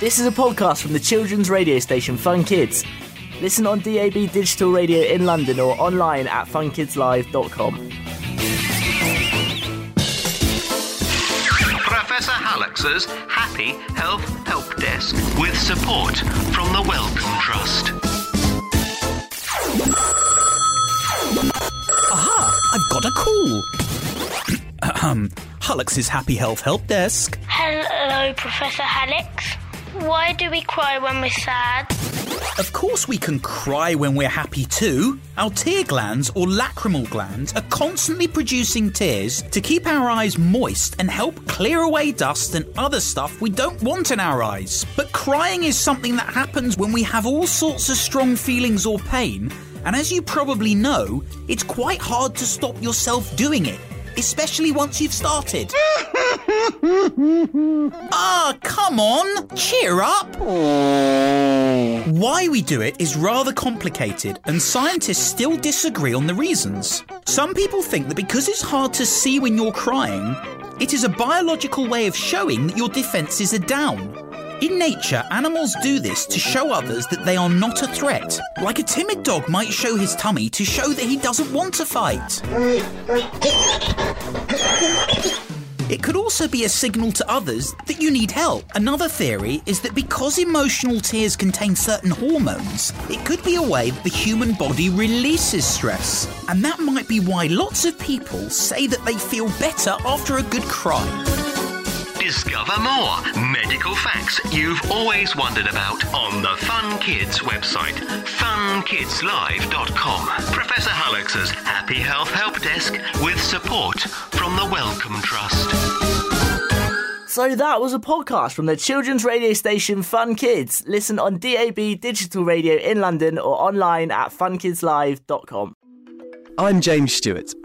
This is a podcast from the children's radio station Fun Kids. Listen on DAB digital radio in London or online at funkidslive.com. Professor Hallux's Happy Health Help Desk with support from the Wellcome Trust. Aha! I've got a call. Ahem. Hallux's Happy Health Help Desk. Hello, Professor Hallux. Why do we cry when we're sad? Of course, we can cry when we're happy too. Our tear glands or lacrimal glands are constantly producing tears to keep our eyes moist and help clear away dust and other stuff we don't want in our eyes. But crying is something that happens when we have all sorts of strong feelings or pain, and as you probably know, it's quite hard to stop yourself doing it. Especially once you've started. Ah, come on! Cheer up! Why we do it is rather complicated, and scientists still disagree on the reasons. Some people think that because it's hard to see when you're crying, it is a biological way of showing that your defences are down. In nature, animals do this to show others that they are not a threat. Like a timid dog might show his tummy to show that he doesn't want to fight. It could also be a signal to others that you need help. Another theory is that because emotional tears contain certain hormones, it could be a way that the human body releases stress. And that might be why lots of people say that they feel better after a good cry. Discover more medical facts you've always wondered about on the Fun Kids website, funkidslive.com. Professor Hallux's Happy Health Help Desk with support from the Wellcome Trust. So that was a podcast from the children's radio station Fun Kids. Listen on DAB digital radio in London or online at funkidslive.com. I'm James Stewart,